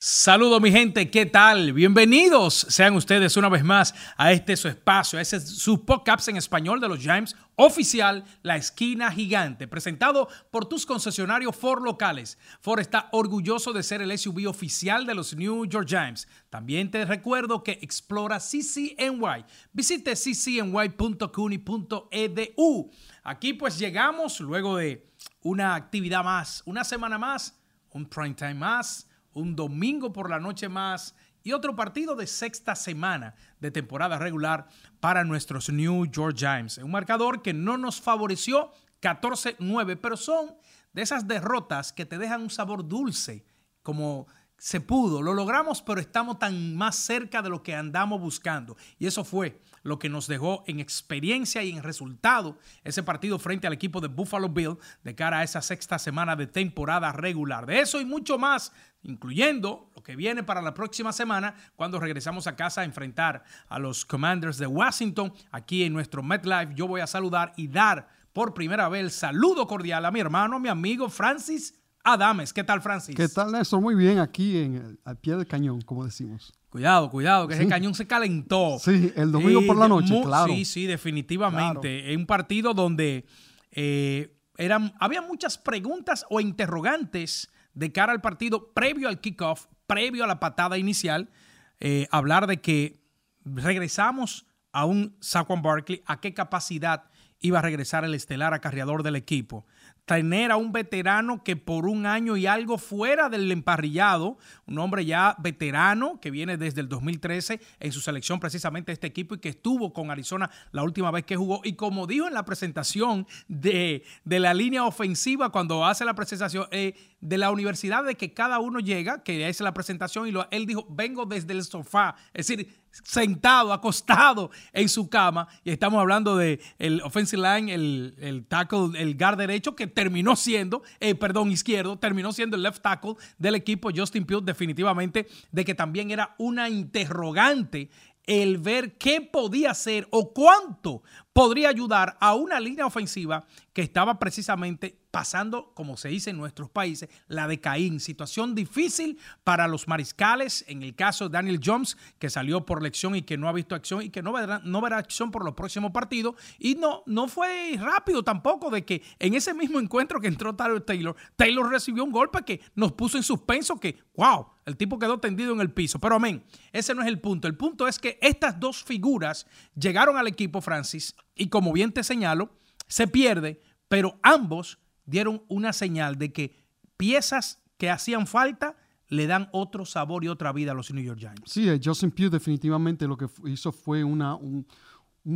Saludos mi gente, ¿qué tal? Bienvenidos sean ustedes una vez más a este su espacio, a ese su podcast en español de los Giants oficial La Esquina Gigante, presentado por tus concesionarios Ford locales. Ford está orgulloso de ser el SUV oficial de los New York Giants. También te recuerdo que explora CCNY. Visite ccny.cuni.edu. Aquí pues llegamos luego de una actividad más, una semana más, un prime time más un domingo por la noche más y otro partido de sexta semana de temporada regular para nuestros New York Giants. Un marcador que no nos favoreció 14-9, pero son de esas derrotas que te dejan un sabor dulce, como se pudo, lo logramos, pero estamos tan más cerca de lo que andamos buscando. Y eso fue lo que nos dejó en experiencia y en resultado ese partido frente al equipo de Buffalo Bill de cara a esa sexta semana de temporada regular. De eso y mucho más incluyendo lo que viene para la próxima semana cuando regresamos a casa a enfrentar a los Commanders de Washington aquí en nuestro MetLife. Yo voy a saludar y dar por primera vez el saludo cordial a mi hermano, mi amigo Francis Adames. ¿Qué tal, Francis? ¿Qué tal, Néstor? Muy bien, aquí en el, al pie del cañón, como decimos. Cuidado, cuidado, que ese cañón se calentó. Sí, el domingo por la noche, claro. Sí, sí, definitivamente. Es un partido donde eh, eran, había muchas preguntas o interrogantes de cara al partido previo al kickoff, previo a la patada inicial, eh, hablar de que regresamos a un Saquon Barkley, a qué capacidad iba a regresar el estelar acarreador del equipo tener a un veterano que por un año y algo fuera del emparrillado, un hombre ya veterano que viene desde el 2013 en su selección precisamente este equipo y que estuvo con Arizona la última vez que jugó. Y como dijo en la presentación de, la línea ofensiva, cuando hace la presentación eh, de la universidad de que cada uno llega, que es la presentación, y lo, él dijo, vengo desde el sofá. Es decir, sentado, acostado en su cama. Y estamos hablando de el offensive line, el, el tackle, el guard derecho, que terminó siendo, eh, perdón, izquierdo, terminó siendo el left tackle del equipo Justin Pugh, definitivamente, de que también era una interrogante el ver qué podía hacer o cuánto podría ayudar a una línea ofensiva que estaba precisamente pasando, como se dice en nuestros países, la de Caín. Situación difícil para los mariscales, en el caso de Daniel Jones, que salió por lección y que no ha visto acción y que no verá, no verá acción por los próximos partidos. Y no, no fue rápido tampoco de que en ese mismo encuentro que entró Taylor, Taylor recibió un golpe que nos puso en suspenso que, wow, el tipo quedó tendido en el piso. Pero amén, ese no es el punto. El punto es que estas dos figuras llegaron al equipo, Francis, y como bien te señalo, se pierde, pero ambos dieron una señal de que piezas que hacían falta le dan otro sabor y otra vida a los New York Giants. Sí, eh, Justin Pugh definitivamente lo que hizo fue una, un,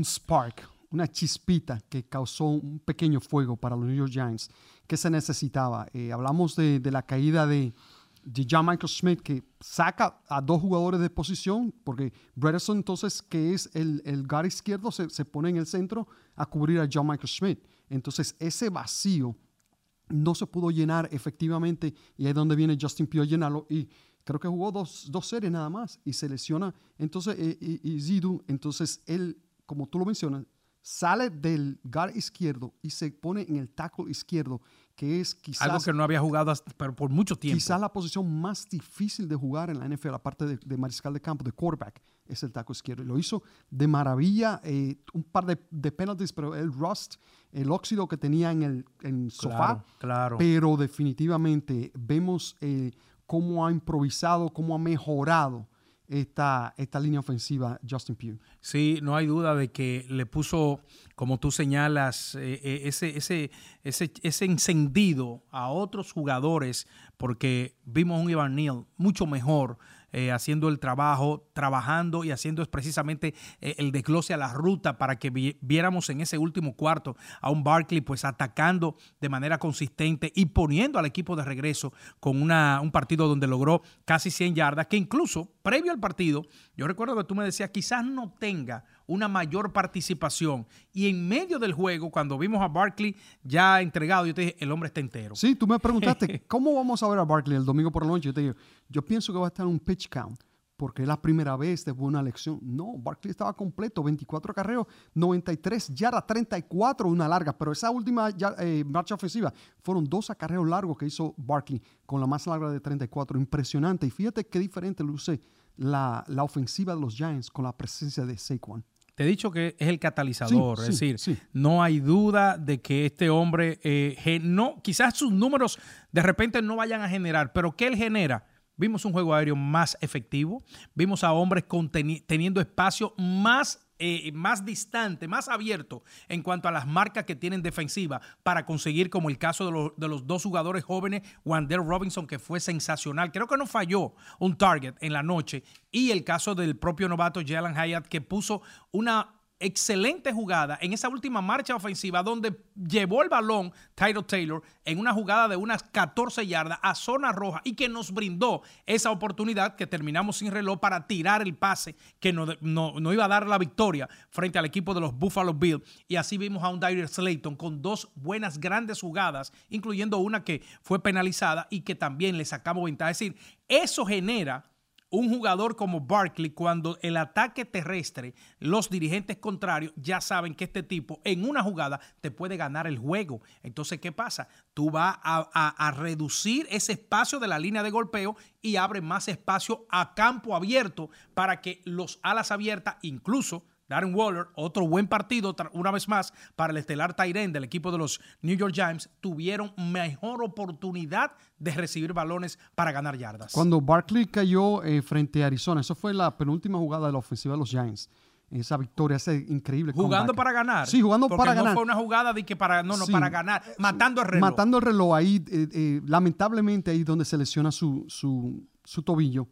spark, una chispita que causó un pequeño fuego para los New York Giants que se necesitaba. Eh, hablamos de, la caída de, John Michael Smith que saca a dos jugadores de posición porque Bredesen entonces que es el, el guard izquierdo se, se, pone en el centro a cubrir a John Michael Smith. Entonces ese vacío no se pudo llenar efectivamente y ahí es donde viene Justin Pugh a llenarlo y creo que jugó dos, dos series nada más y se lesiona. Entonces, eh, y, y Zidou, entonces él, como tú lo mencionas, sale del guard izquierdo y se pone en el tackle izquierdo, que es quizás... Algo que no había jugado hasta, pero por mucho tiempo. Quizás la posición más difícil de jugar en la NFL, aparte de, de mariscal de campo, de quarterback, es el tackle izquierdo. Y lo hizo de maravilla, eh, un par de, de, penalties, pero el rust, el óxido que tenía en el en sofá. Claro, claro. Pero definitivamente vemos eh, cómo ha improvisado, cómo ha mejorado esta, esta línea ofensiva Justin Pugh. Sí, no hay duda de que le puso, como tú señalas, eh, eh, ese, ese, ese, ese encendido a otros jugadores, porque vimos un Ivan Neal mucho mejor eh, haciendo el trabajo, trabajando y haciendo precisamente eh, el desglose a la ruta para que vi viéramos en ese último cuarto a un Barkley pues atacando de manera consistente y poniendo al equipo de regreso con una, un partido donde logró casi 100 yardas, que incluso previo al partido, yo recuerdo que tú me decías, quizás no tenga una mayor participación. Y en medio del juego, cuando vimos a Barkley ya entregado, yo te dije, el hombre está entero. Sí, tú me preguntaste, ¿cómo vamos a ver a Barkley el domingo por la noche? Yo te digo, yo pienso que va a estar en un pitch count, porque es la primera vez después de una elección. No, Barkley estaba completo, 24 carreros, 93 yardas, 34 una larga, pero esa última ya, eh, marcha ofensiva fueron dos acarreos largos que hizo Barkley con la más larga de 34. Impresionante. Y fíjate qué diferente luce la, la ofensiva de los Giants con la presencia de Saquon. He dicho que es el catalizador, sí, es sí, decir, sí. no hay duda de que este hombre, eh, no, quizás sus números de repente no vayan a generar, pero ¿qué él genera? Vimos un juego aéreo más efectivo, vimos a hombres teniendo espacio más eh, más distante, más abierto en cuanto a las marcas que tienen defensiva para conseguir, como el caso de, de los dos jugadores jóvenes, Wander Robinson, que fue sensacional. Creo que no falló un target en la noche. Y el caso del propio novato Jalen Hyatt, que puso una excelente jugada en esa última marcha ofensiva donde llevó el balón Tyro Taylor en una jugada de unas 14 yardas a zona roja y que nos brindó esa oportunidad que terminamos sin reloj para tirar el pase que no, no, no iba a dar la victoria frente al equipo de los Buffalo Bills. Y así vimos a un Dyer Slayton con dos buenas grandes jugadas, incluyendo una que fue penalizada y que también le sacamos ventaja. Es decir, eso genera un jugador como Barkley, cuando el ataque terrestre, los dirigentes contrarios ya saben que este tipo en una jugada te puede ganar el juego. Entonces, ¿qué pasa? Tú vas a, reducir ese espacio de la línea de golpeo y abre más espacio a campo abierto para que los alas abiertas, incluso Darren Waller, otro buen partido, una vez más, para el estelar Tyren del equipo de los New York Giants, tuvieron mejor oportunidad de recibir balones para ganar yardas. Cuando Barkley cayó eh, frente a Arizona, eso fue la penúltima jugada de la ofensiva de los Giants. Esa victoria, ese increíble Jugando comeback. para ganar. Sí, jugando Porque para no ganar. fue una jugada de que para, no, no, Sí. para ganar, matando el reloj. Matando el reloj ahí, eh, eh, lamentablemente ahí donde se lesiona su, su, su tobillo.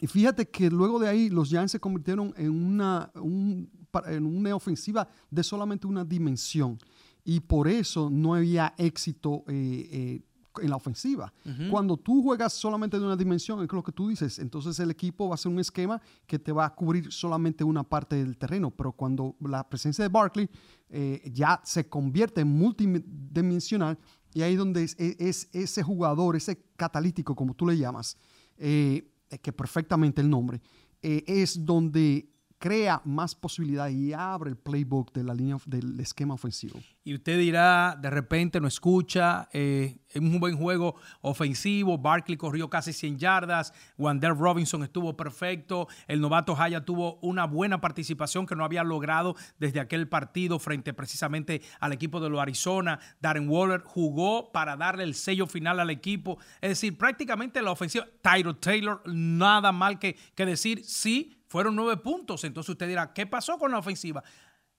Y fíjate que luego de ahí los Giants se convirtieron en una, un- en una ofensiva de solamente una dimensión. Y por eso no había éxito eh, eh, en la ofensiva. Cuando tú juegas solamente de una dimensión, es lo que tú dices, entonces el equipo va a hacer un esquema que te va a cubrir solamente una parte del terreno. Pero cuando la presencia de Barkley eh, ya se convierte en multidimensional, y ahí donde es, es ese jugador, ese catalítico, como tú le llamas, eh, que perfectamente el nombre, eh, es donde crea más posibilidad y abre el playbook de la línea del esquema ofensivo. Y usted dirá, de repente no escucha, eh, es un buen juego ofensivo, Barkley corrió casi 100 yardas, Wander Robinson estuvo perfecto, el novato Haya tuvo una buena participación que no había logrado desde aquel partido frente precisamente al equipo de los Arizona, Darren Waller jugó para darle el sello final al equipo, es decir, prácticamente la ofensiva, Tyro Taylor, nada mal que, que decir, sí, fueron nueve puntos, entonces usted dirá, ¿qué pasó con la ofensiva?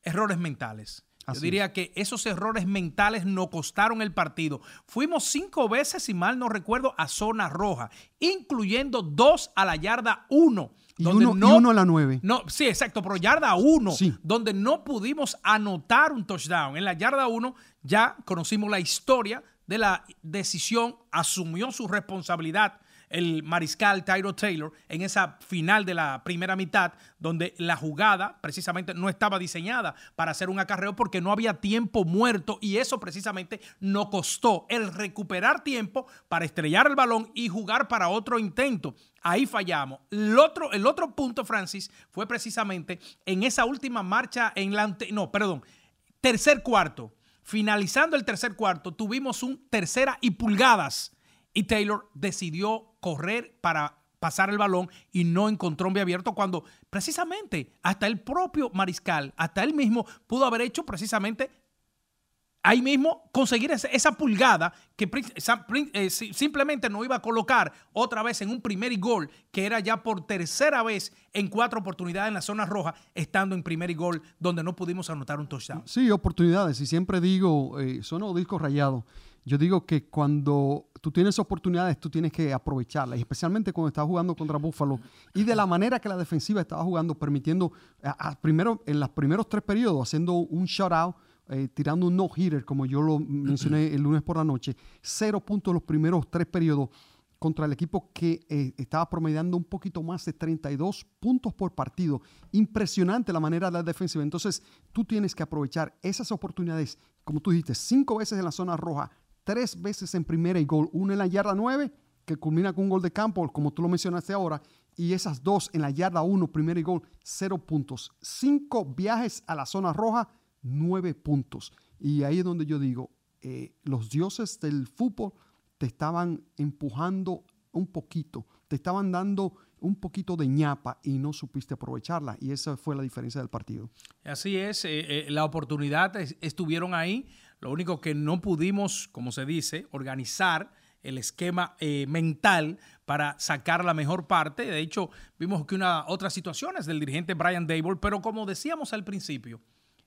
Errores mentales. Yo diría que esos errores mentales nos costaron el partido. Fuimos cinco veces, si mal no recuerdo, a zona roja, incluyendo dos a la yarda uno. Y donde uno- y no- uno a la nueve. No, sí, exacto, pero yarda uno, Sí. donde no pudimos anotar un touchdown. En la yarda uno ya conocimos la historia de la decisión, asumió su responsabilidad el mariscal Tyro Taylor en esa final de la primera mitad, donde la jugada precisamente no estaba diseñada para hacer un acarreo porque no había tiempo muerto y eso precisamente no costó el recuperar tiempo para estrellar el balón y jugar para otro intento. Ahí fallamos. El otro, el otro punto, Francis, fue precisamente en esa última marcha en la... No, perdón, tercer cuarto. Finalizando el tercer cuarto, tuvimos un tercera y pulgadas y Taylor decidió correr para pasar el balón y no encontró un abierto cuando precisamente hasta el propio mariscal, hasta él mismo pudo haber hecho precisamente ahí mismo conseguir esa, pulgada que eh, simplemente no iba a colocar otra vez en un primer y gol, que era ya por tercera vez en cuatro oportunidades en la zona roja, estando en primer y gol, donde no pudimos anotar un touchdown. Sí, oportunidades. Y siempre digo, eh, son discos rayados. Yo digo que cuando tú tienes oportunidades, tú tienes que aprovecharlas, especialmente cuando estás jugando contra Buffalo y de la manera que la defensiva estaba jugando, permitiendo, primero, en los primeros tres periodos, haciendo un shutout eh, tirando un no-hitter, como yo lo mencioné el lunes por la noche, cero puntos los primeros tres periodos contra el equipo que eh, estaba promediando un poquito más de 32 puntos por partido. Impresionante la manera de la defensiva. Entonces, tú tienes que aprovechar esas oportunidades, como tú dijiste, cinco veces en la zona roja, tres veces en primera y gol, una en la yarda nueve, que culmina con un gol de campo, como tú lo mencionaste ahora, y esas dos en la yarda uno, primera y gol, cero puntos. Cinco viajes a la zona roja, nueve puntos. Y ahí es donde yo digo, eh, los dioses del fútbol te estaban empujando un poquito, te estaban dando un poquito de ñapa y no supiste aprovecharla. Y esa fue la diferencia del partido. Así es, eh, eh, la oportunidad estuvieron ahí. Lo único que no pudimos, como se dice, organizar el esquema mental para sacar la mejor parte. De hecho, vimos que una otras situaciones del dirigente Brian Dable, pero como decíamos al principio,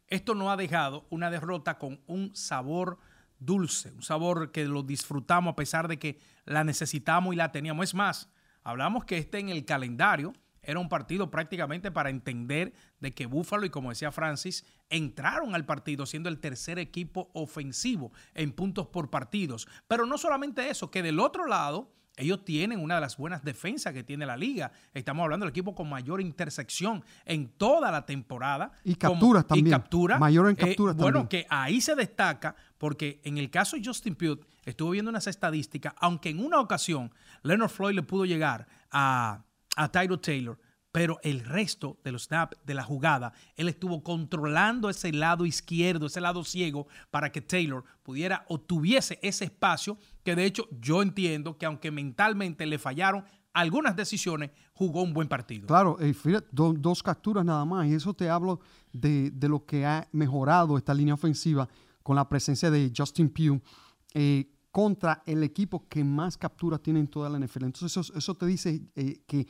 esto no ha dejado una derrota con un sabor dulce, un sabor que lo disfrutamos a pesar de que la necesitamos y la teníamos. Es más, hablamos que este en el calendario era un partido prácticamente para entender de que Búfalo y como decía Francis, entraron al partido siendo el tercer equipo ofensivo en puntos por partidos. Pero no solamente eso, que del otro lado ellos tienen una de las buenas defensas que tiene la liga. Estamos hablando del equipo con mayor intersección en toda la temporada. Y capturas también. Y captura. Mayor en capturas eh, Bueno, que ahí se destaca porque en el caso de Justin Pugh, estuvo viendo unas estadísticas, aunque en una ocasión Leonard Floyd le pudo llegar a, a Tyro Taylor, pero el resto de los snaps de la jugada, él estuvo controlando ese lado izquierdo, ese lado ciego, para que Taylor pudiera o tuviese ese espacio, que de hecho yo entiendo que aunque mentalmente le fallaron algunas decisiones, jugó un buen partido. Claro, eh, dos capturas nada más, y eso te hablo de, lo que ha mejorado esta línea ofensiva con la presencia de Justin Pugh. Eh, contra el equipo que más capturas tiene en toda la NFL. Entonces eso, te dice eh, que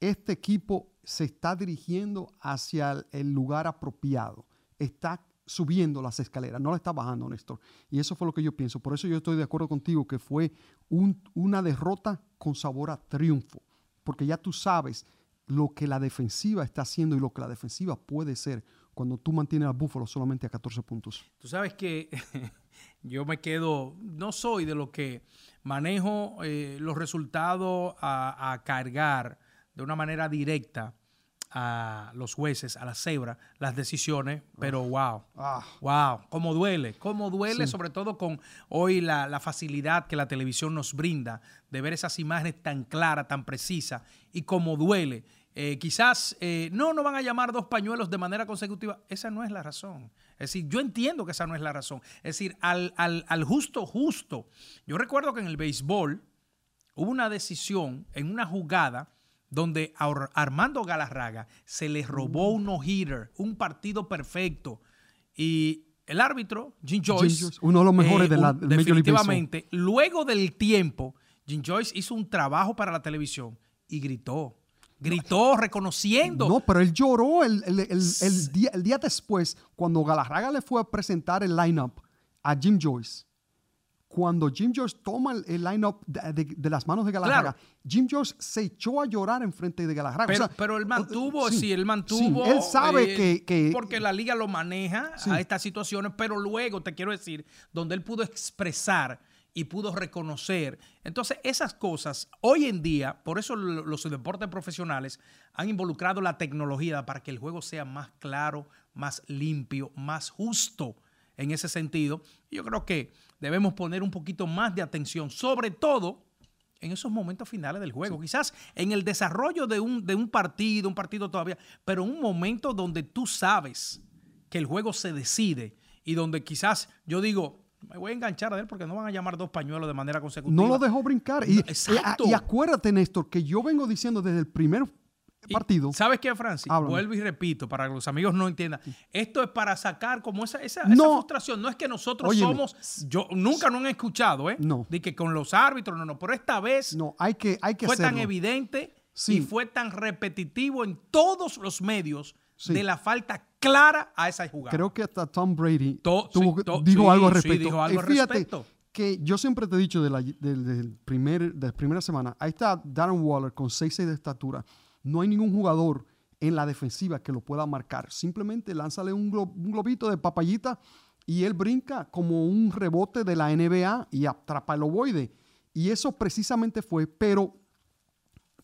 este equipo se está dirigiendo hacia el lugar apropiado. Está subiendo las escaleras, no la está bajando, Néstor. Y eso fue lo que yo pienso. Por eso yo estoy de acuerdo contigo que fue una derrota con sabor a triunfo. Porque ya tú sabes lo que la defensiva está haciendo y lo que la defensiva puede ser cuando tú mantienes al Búfalo solamente a 14 puntos. Tú sabes que yo me quedo, no soy de lo que manejo eh, los resultados a cargar de una manera directa a los jueces, a la cebra, las decisiones, pero wow, ah. wow, cómo duele, cómo duele, sobre todo con hoy la, facilidad que la televisión nos brinda de ver esas imágenes tan claras, tan precisas, y cómo duele. Eh, quizás eh, no, no van a llamar dos pañuelos de manera consecutiva. Esa no es la razón. Es decir, yo entiendo que esa no es la razón. Es decir, al, al, al justo, justo. Yo recuerdo que en el béisbol hubo una decisión en una jugada donde a Armando Galarraga se le robó un no-hitter, un partido perfecto. Y el árbitro, Jim Joyce, uno de los mejores de la un, Definitivamente, luego del tiempo, Jim Joyce hizo un trabajo para la televisión y gritó. Gritó reconociendo. No, pero él lloró el, día, el día después, cuando Galarraga le fue a presentar el lineup a Jim Joyce cuando Jim George toma el, line-up de, las manos de Galarraga, Jim George se echó a llorar en frente de Galarraga. Pero, pero él mantuvo, sí, él mantuvo. él sabe eh, que, Porque la liga lo maneja a estas situaciones, pero luego, te quiero decir, donde él pudo expresar y pudo reconocer. Entonces, esas cosas, hoy en día, por eso los deportes profesionales han involucrado la tecnología para que el juego sea más claro, más limpio, más justo en ese sentido. Yo creo que debemos poner un poquito más de atención, sobre todo en esos momentos finales del juego. Quizás en el desarrollo de un, de un partido, un partido todavía, pero un momento donde tú sabes que el juego se decide y donde quizás yo digo, me voy a enganchar a él porque no van a llamar dos pañuelos de manera consecutiva. No lo dejó brincar. Y, Exacto. y, acuérdate, Néstor, que yo vengo diciendo desde el primer partido. ¿Sabes qué, Francis? Vuelvo y repito, para que los amigos no entiendan. Esto es para sacar como esa, esa, frustración. No es que nosotros somos. Yo nunca no han escuchado, ¿eh? No. De que con los árbitros, no, no. Pero esta vez. No, hay que, hay que Fue tan evidente y fue tan repetitivo en todos los medios de la falta clara a esa jugada. Creo que hasta Tom Brady dijo algo al respecto. Dijo algo fíjate que yo siempre te he dicho de la, primer, de la primera semana, ahí está Darren Waller con 6'6 de estatura. No hay ningún jugador en la defensiva que lo pueda marcar. Simplemente lánzale un, globito de papayita y él brinca como un rebote de la NBA y atrapa el ovoide. Y eso precisamente fue, pero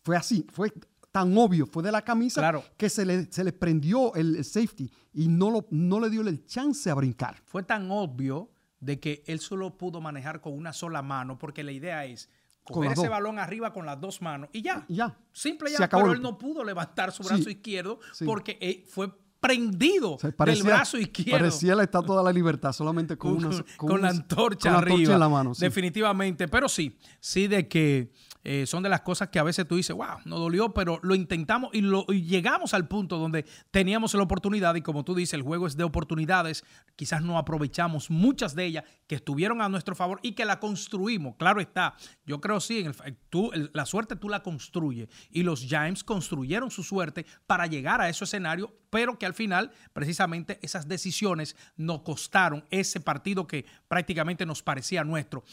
fue así, fue tan obvio, fue de la camisa que se le, se le prendió el, safety y no, lo, no le dio el chance a brincar. Fue tan obvio de que él solo pudo manejar con una sola mano, porque la idea es coger ese balón arriba con las dos manos y ya. Ya. Simple ya. Pero él no pudo levantar su brazo izquierdo porque eh, fue prendido del brazo izquierdo. Parecía la estatua de la libertad, solamente con, una, con, la antorcha arriba. en la mano. Definitivamente. Pero sí, sí de que eh, son de las cosas que a veces tú dices, wow, no dolió, pero lo intentamos y, lo, llegamos al punto donde teníamos la oportunidad y como tú dices, el juego es de oportunidades, quizás no aprovechamos muchas de ellas que estuvieron a nuestro favor y que la construimos. Claro está, yo creo sí, tú, la suerte tú la construyes y los Giants construyeron su suerte para llegar a ese escenario, pero que al final precisamente esas decisiones nos costaron ese partido que prácticamente nos parecía nuestro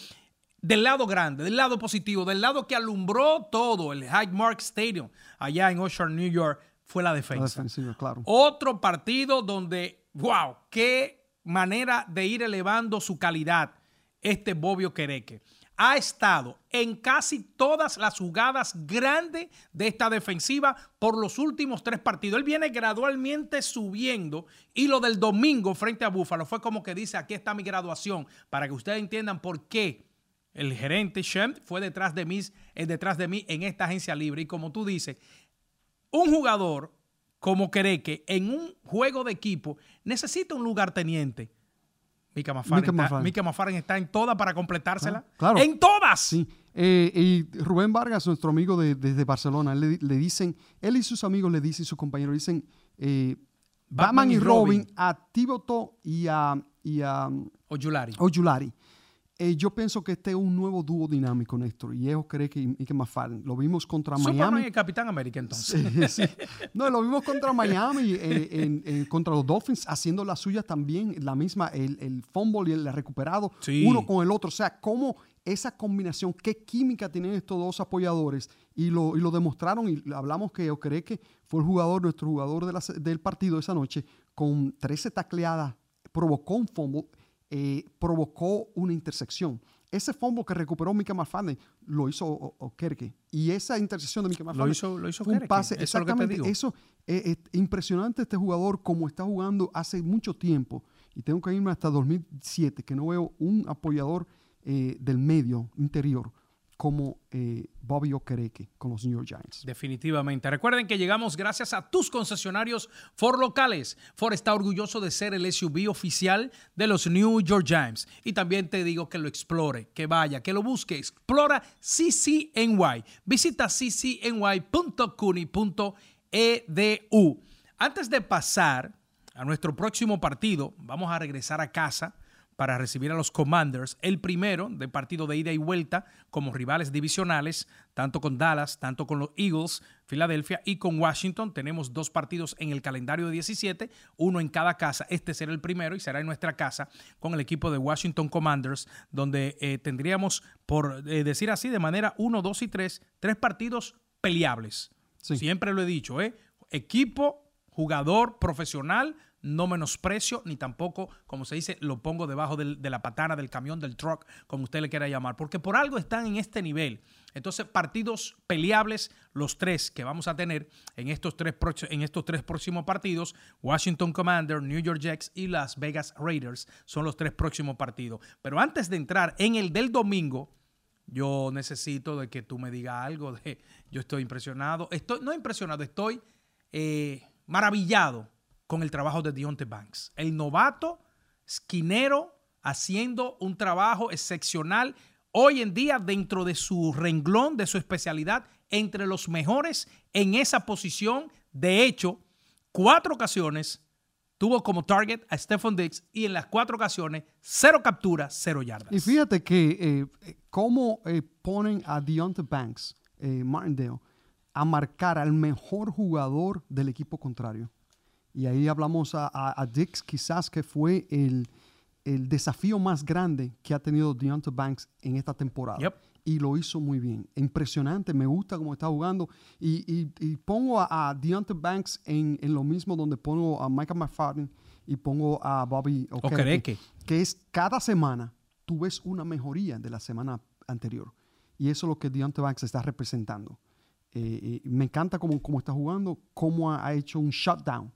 del lado grande, del lado positivo, del lado que alumbró todo el Hyde Mark Stadium allá en Ocean, New York, fue la defensa. claro. Otro partido donde, wow, qué manera de ir elevando su calidad este Bobio Quereque. Ha estado en casi todas las jugadas grandes de esta defensiva por los últimos tres partidos. Él viene gradualmente subiendo y lo del domingo frente a Búfalo fue como que dice, aquí está mi graduación, para que ustedes entiendan por qué el gerente Shem fue detrás de mí, eh, detrás de mí en esta agencia libre. Y como tú dices, un jugador como Quereque en un juego de equipo necesita un lugar teniente. Mika Mafarin, está, en todas para completársela. Ah, claro. ¡En todas! Sí. Eh, y Rubén Vargas, nuestro amigo de, desde Barcelona, le, dicen, él y sus amigos le dicen, sus compañeros dicen, eh, Batman, y Robin, a Tiboto y a, y a Oyulari. Oyulari. Eh, yo pienso que este es un nuevo dúo dinámico, Néstor, y ellos creen que, y que más faltan. Lo vimos contra Miami. el Capitán América, entonces. Sí, No, lo vimos contra Miami, eh, contra los Dolphins, haciendo la suya también, la misma, el, el fumble y el recuperado, uno con el otro. O sea, cómo esa combinación, qué química tienen estos dos apoyadores, y lo, y lo demostraron, y hablamos que que fue el jugador, nuestro jugador del partido esa noche, con 13 tacleadas, provocó un fumble eh, provocó una intersección. Ese fumble que recuperó Mika McFarlane lo hizo Okerke. Y esa intersección de Mika McFarlane lo hizo, lo hizo fue un pase. Eso exactamente. Es eso es, es, impresionante este jugador como está jugando hace mucho tiempo. Y tengo que irme hasta 2007, que no veo un apoyador eh, del medio interior como eh, Bobby Okereke con los New York Giants. Definitivamente. Recuerden que llegamos gracias a tus concesionarios Ford locales. Ford está orgulloso de ser el SUV oficial de los New York Giants. Y también te digo que lo explore, que vaya, que lo busque. Explora CCNY. Visita ccny.cuni.edu. Antes de pasar a nuestro próximo partido, vamos a regresar a casa para recibir a los Commanders, el primero de partido de ida y vuelta como rivales divisionales, tanto con Dallas, tanto con los Eagles, Filadelfia y con Washington. Tenemos dos partidos en el calendario de 17, uno en cada casa. Este será el primero y será en nuestra casa con el equipo de Washington Commanders, donde eh, tendríamos, por eh, decir así, de manera 1, 2 y 3, tres partidos peleables. Siempre lo he dicho, ¿eh? Equipo, jugador profesional no menosprecio, ni tampoco, como se dice, lo pongo debajo de la patana del camión, del truck, como usted le quiera llamar, porque por algo están en este nivel. Entonces, partidos peleables, los tres que vamos a tener en estos tres, en estos tres próximos partidos, Washington Commander, New York Jets y Las Vegas Raiders son los tres próximos partidos. Pero antes de entrar en el del domingo, yo necesito de que tú me digas algo de, yo estoy impresionado, estoy, no impresionado, estoy eh, maravillado con el trabajo de Deontay Banks. El novato, esquinero, haciendo un trabajo excepcional hoy en día dentro de su renglón, de su especialidad, entre los mejores en esa posición. De hecho, cuatro ocasiones tuvo como target a Stephon Diggs y en las cuatro ocasiones cero capturas, cero yardas. Y fíjate que eh, cómo eh, ponen a Deontay Banks, eh, Martindale, a marcar al mejor jugador del equipo contrario. Y ahí hablamos a, a, Dix, quizás que fue el, el, desafío más grande que ha tenido Deontay Banks en esta temporada. Y lo hizo muy bien. Impresionante, me gusta cómo está jugando. Y, y, pongo a, a, Deontay Banks en, en, lo mismo donde pongo a Michael McFarlane y pongo a Bobby Okereke, que es cada semana tú ves una mejoría de la semana anterior. Y eso es lo que Deontay Banks está representando. Eh, eh, me encanta cómo, cómo, está jugando, cómo ha, hecho un shutdown,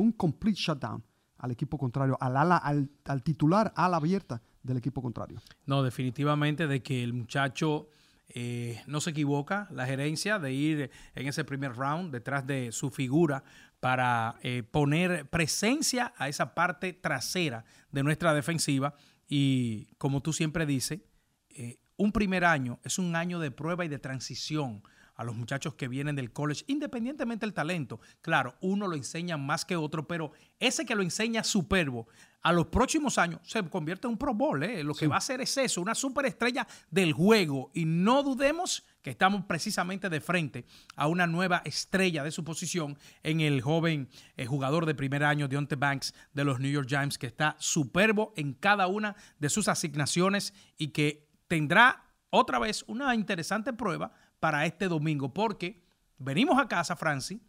un complete shutdown al equipo contrario, al, ala, al, al titular ala abierta del equipo contrario. No, definitivamente de que el muchacho eh, no se equivoca, la gerencia, de ir en ese primer round detrás de su figura para poner presencia a esa parte trasera de nuestra defensiva y como tú siempre dices, eh, un primer año es un año de prueba y de transición a los muchachos que vienen del college, independientemente del talento. Claro, uno lo enseña más que otro, pero ese que lo enseña superbo, a los próximos años se convierte en un Pro Bowl. ¿eh? Lo que va a hacer es eso, una superestrella del juego. Y no dudemos que estamos precisamente de frente a una nueva estrella de su posición en el joven eh, jugador de primer año, Deontay Banks, de los New York Giants, que está superbo en cada una de sus asignaciones y que tendrá otra vez una interesante prueba para este domingo, porque venimos a casa, Francis,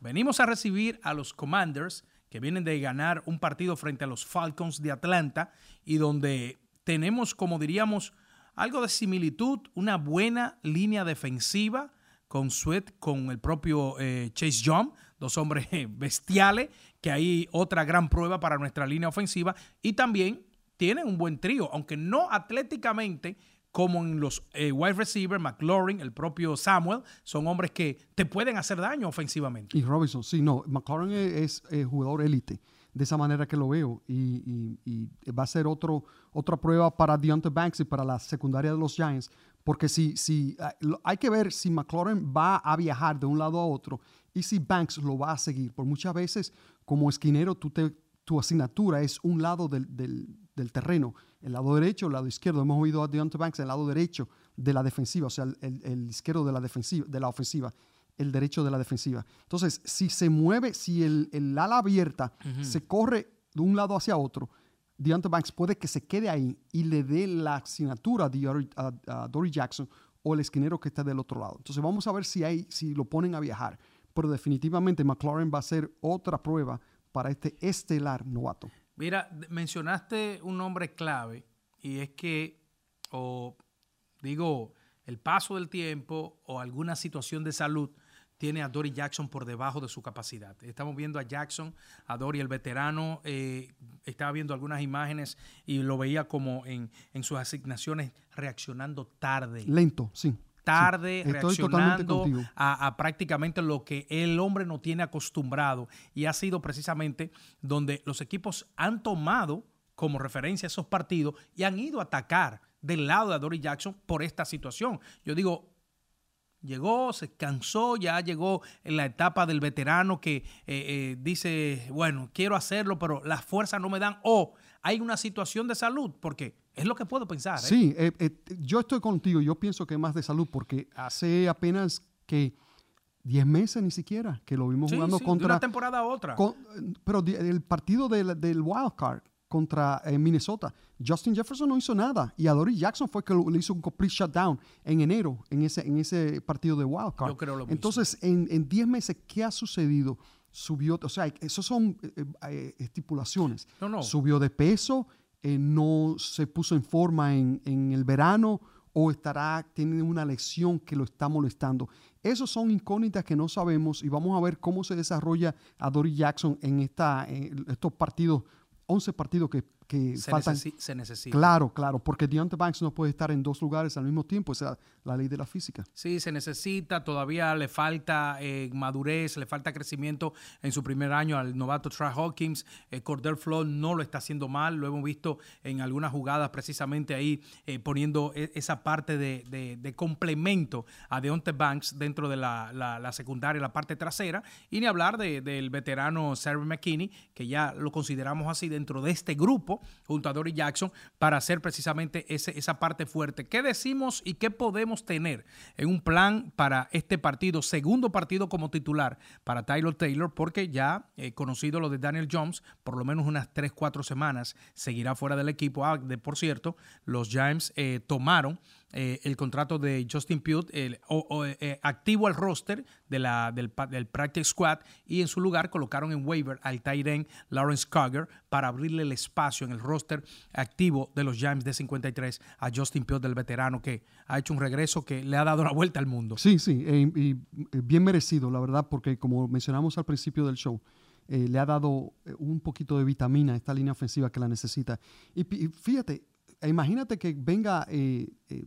venimos a recibir a los Commanders, que vienen de ganar un partido frente a los Falcons de Atlanta, y donde tenemos, como diríamos, algo de similitud, una buena línea defensiva con Sweat, con el propio eh, Chase Young, dos hombres bestiales, que hay otra gran prueba para nuestra línea ofensiva, y también tienen un buen trío, aunque no atléticamente como en los eh, wide receiver, McLaurin, el propio Samuel, son hombres que te pueden hacer daño ofensivamente. Y Robinson, sí, no, McLaurin es, jugador élite, de esa manera que lo veo, y, va a ser otro, otra prueba para Deontay Banks y para la secundaria de los Giants, porque si, si ah, hay que ver si McLaurin va a viajar de un lado a otro y si Banks lo va a seguir, por muchas veces como esquinero tú te, tu asignatura es un lado del terreno el lado derecho, el lado izquierdo. Hemos oído a Deontay Banks el lado derecho de la defensiva, o sea, el, izquierdo de la, defensiva, de la ofensiva, el derecho de la defensiva. Entonces, si se mueve, si el, ala abierta se corre de un lado hacia otro, Deontay Banks puede que se quede ahí y le dé la asignatura a, Dory Jackson o el esquinero que está del otro lado. Entonces, vamos a ver si, hay, si lo ponen a viajar. Pero definitivamente McLaren va a ser otra prueba para este estelar novato. Mira, mencionaste un nombre clave y es que, o digo, el paso del tiempo o alguna situación de salud tiene a Dory Jackson por debajo de su capacidad. Estamos viendo a Jackson, a Dory el veterano, eh, estaba viendo algunas imágenes y lo veía como en, en sus asignaciones reaccionando tarde. Lento, sí tarde, reaccionando a, prácticamente lo que el hombre no tiene acostumbrado. Y ha sido precisamente donde los equipos han tomado como referencia esos partidos y han ido a atacar del lado de Dory Jackson por esta situación. Yo digo, llegó, se cansó, ya llegó en la etapa del veterano que eh, eh, dice, bueno, quiero hacerlo, pero las fuerzas no me dan, o hay una situación de salud, porque es lo que puedo pensar. ¿eh? Sí, eh, eh, yo estoy contigo. Yo pienso que es más de salud porque hace apenas que 10 meses ni siquiera que lo vimos jugando contra. De una temporada a otra. pero el partido del, del wild card contra eh, Minnesota. Justin Jefferson no hizo nada y a Dory Jackson fue que le hizo un complete shutdown en enero en ese, en ese partido de Wild Card. Yo creo lo mismo. Entonces, en 10 meses, ¿qué ha sucedido? Subió, o sea, eso son eh, eh, estipulaciones. No, no. Subió de peso, eh, no se puso en forma en, en el verano o estará teniendo una lesión que lo está molestando. Esos son incógnitas que no sabemos y vamos a ver cómo se desarrolla a Dory Jackson en, esta, en estos partidos, 11 partidos que que se, faltan. necesi se necesita. Claro, claro, porque Deontay Banks no puede estar en dos lugares al mismo tiempo, esa es la ley de la física. Sí, se necesita, todavía le falta eh, madurez, le falta crecimiento en su primer año al novato Trey Hawkins. Eh, Cordell Flow no lo está haciendo mal, lo hemos visto en algunas jugadas precisamente ahí eh, poniendo e esa parte de, de, de, complemento a Deontay Banks dentro de la, la, la, secundaria, la parte trasera, y ni hablar de, del veterano Sarah McKinney, que ya lo consideramos así dentro de este grupo junto a Dory Jackson para hacer precisamente ese, esa parte fuerte. ¿Qué decimos y qué podemos tener en un plan para este partido, segundo partido como titular para Tyler Taylor? Porque ya he conocido lo de Daniel Jones, por lo menos unas 3, 4 semanas seguirá fuera del equipo. Ah, de, por cierto, los Giants eh, tomaron eh, el contrato de Justin Pugh, el, eh, activo al roster de la, del, del, Practice Squad y en su lugar colocaron en waiver al Tyren Lawrence Cogger para abrirle el espacio en el roster activo de los Giants de 53 a Justin Pugh del veterano que ha hecho un regreso que le ha dado la vuelta al mundo. Sí, sí, eh, y bien merecido, la verdad, porque como mencionamos al principio del show, eh, le ha dado un poquito de vitamina a esta línea ofensiva que la necesita. Y, y fíjate, imagínate que venga eh, eh,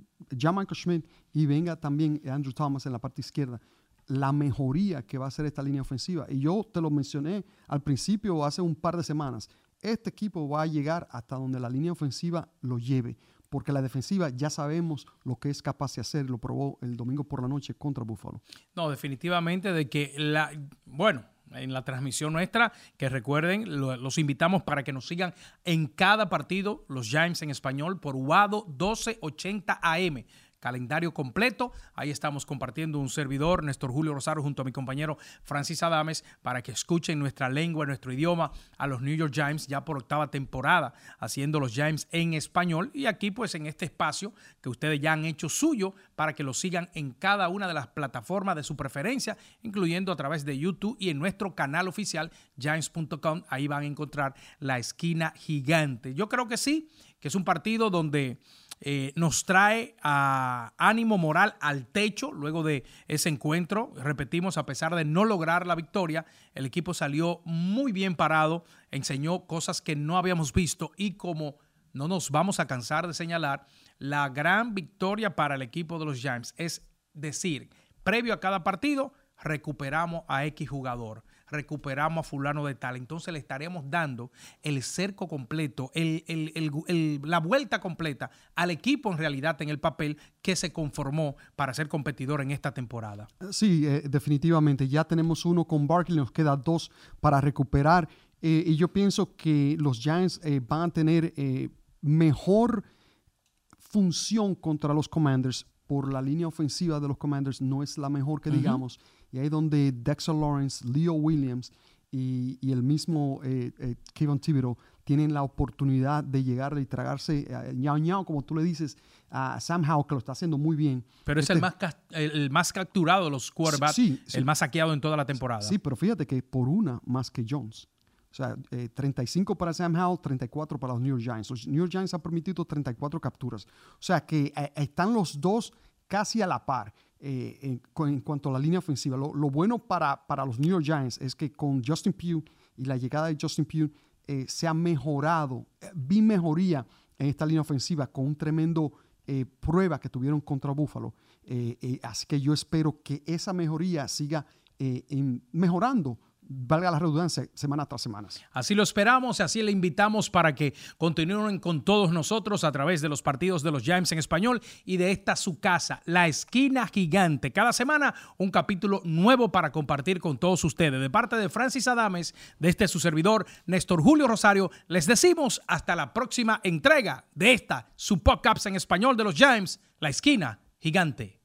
Schmidt y venga también Andrew Thomas en la parte izquierda. La mejoría que va a hacer esta línea ofensiva. Y yo te lo mencioné al principio, hace un par de semanas. Este equipo va a llegar hasta donde la línea ofensiva lo lleve. Porque la defensiva ya sabemos lo que es capaz de hacer. Lo probó el domingo por la noche contra Buffalo. No, definitivamente de que la. Bueno, en la transmisión nuestra, que recuerden, lo, los invitamos para que nos sigan en cada partido, los Giants en español, por UADO 1280 AM calendario completo. Ahí estamos compartiendo un servidor, Néstor Julio Rosario, junto a mi compañero Francis Adames, para que escuchen nuestra lengua, nuestro idioma a los New York Giants ya por octava temporada, haciendo los Giants en español. Y aquí, pues, en este espacio que ustedes ya han hecho suyo para que lo sigan en cada una de las plataformas de su preferencia, incluyendo a través de YouTube y en nuestro canal oficial, giants.com. Ahí van a encontrar la esquina gigante. Yo creo que sí, que es un partido donde eh, nos trae a ánimo moral al techo luego de ese encuentro. Repetimos, a pesar de no lograr la victoria, el equipo salió muy bien parado, enseñó cosas que no habíamos visto y como no nos vamos a cansar de señalar, la gran victoria para el equipo de los Giants es decir, previo a cada partido, recuperamos a X jugador recuperamos a fulano de tal. Entonces le estaremos dando el cerco completo, el, el, el, la vuelta completa al equipo en realidad en el papel que se conformó para ser competidor en esta temporada. Sí, eh, definitivamente. Ya tenemos uno con Barkley, nos queda dos para recuperar. Eh, y yo pienso que los Giants eh, van a tener mejor función contra los Commanders por la línea ofensiva de los Commanders no es la mejor que uh -huh. Y ahí donde Dexter Lawrence, Leo Williams y, y el mismo eh, eh, Kevin Thibodeau tienen la oportunidad de llegar y tragarse a ñao ñao, como tú le dices, a Sam Howell, que lo está haciendo muy bien. Pero es este, el, más, el más capturado de los quarterbacks, sí, sí. el más saqueado en toda la temporada. Sí, pero fíjate que por una más que Jones. O sea, eh, 35 para Sam Howell, 34 para los New York Giants. Los New York Giants han permitido 34 capturas. O sea que eh, están los dos casi a la par eh, en, cuanto a la línea ofensiva. Lo, bueno para, para los New York Giants es que con Justin Pugh y la llegada de Justin Pugh eh, se ha mejorado, eh, vi mejoría en esta línea ofensiva con un tremendo prueba que tuvieron contra Buffalo. así que yo espero que esa mejoría siga en, mejorando valga la redundancia, semana tras semana. Así lo esperamos, así le invitamos para que continúen con todos nosotros a través de los partidos de los Giants en español y de esta su casa, la esquina gigante. Cada semana un capítulo nuevo para compartir con todos ustedes. De parte de Francis Adames, de este su servidor, Néstor Julio Rosario, les decimos hasta la próxima entrega de esta su podcast en español de los Giants, la esquina gigante.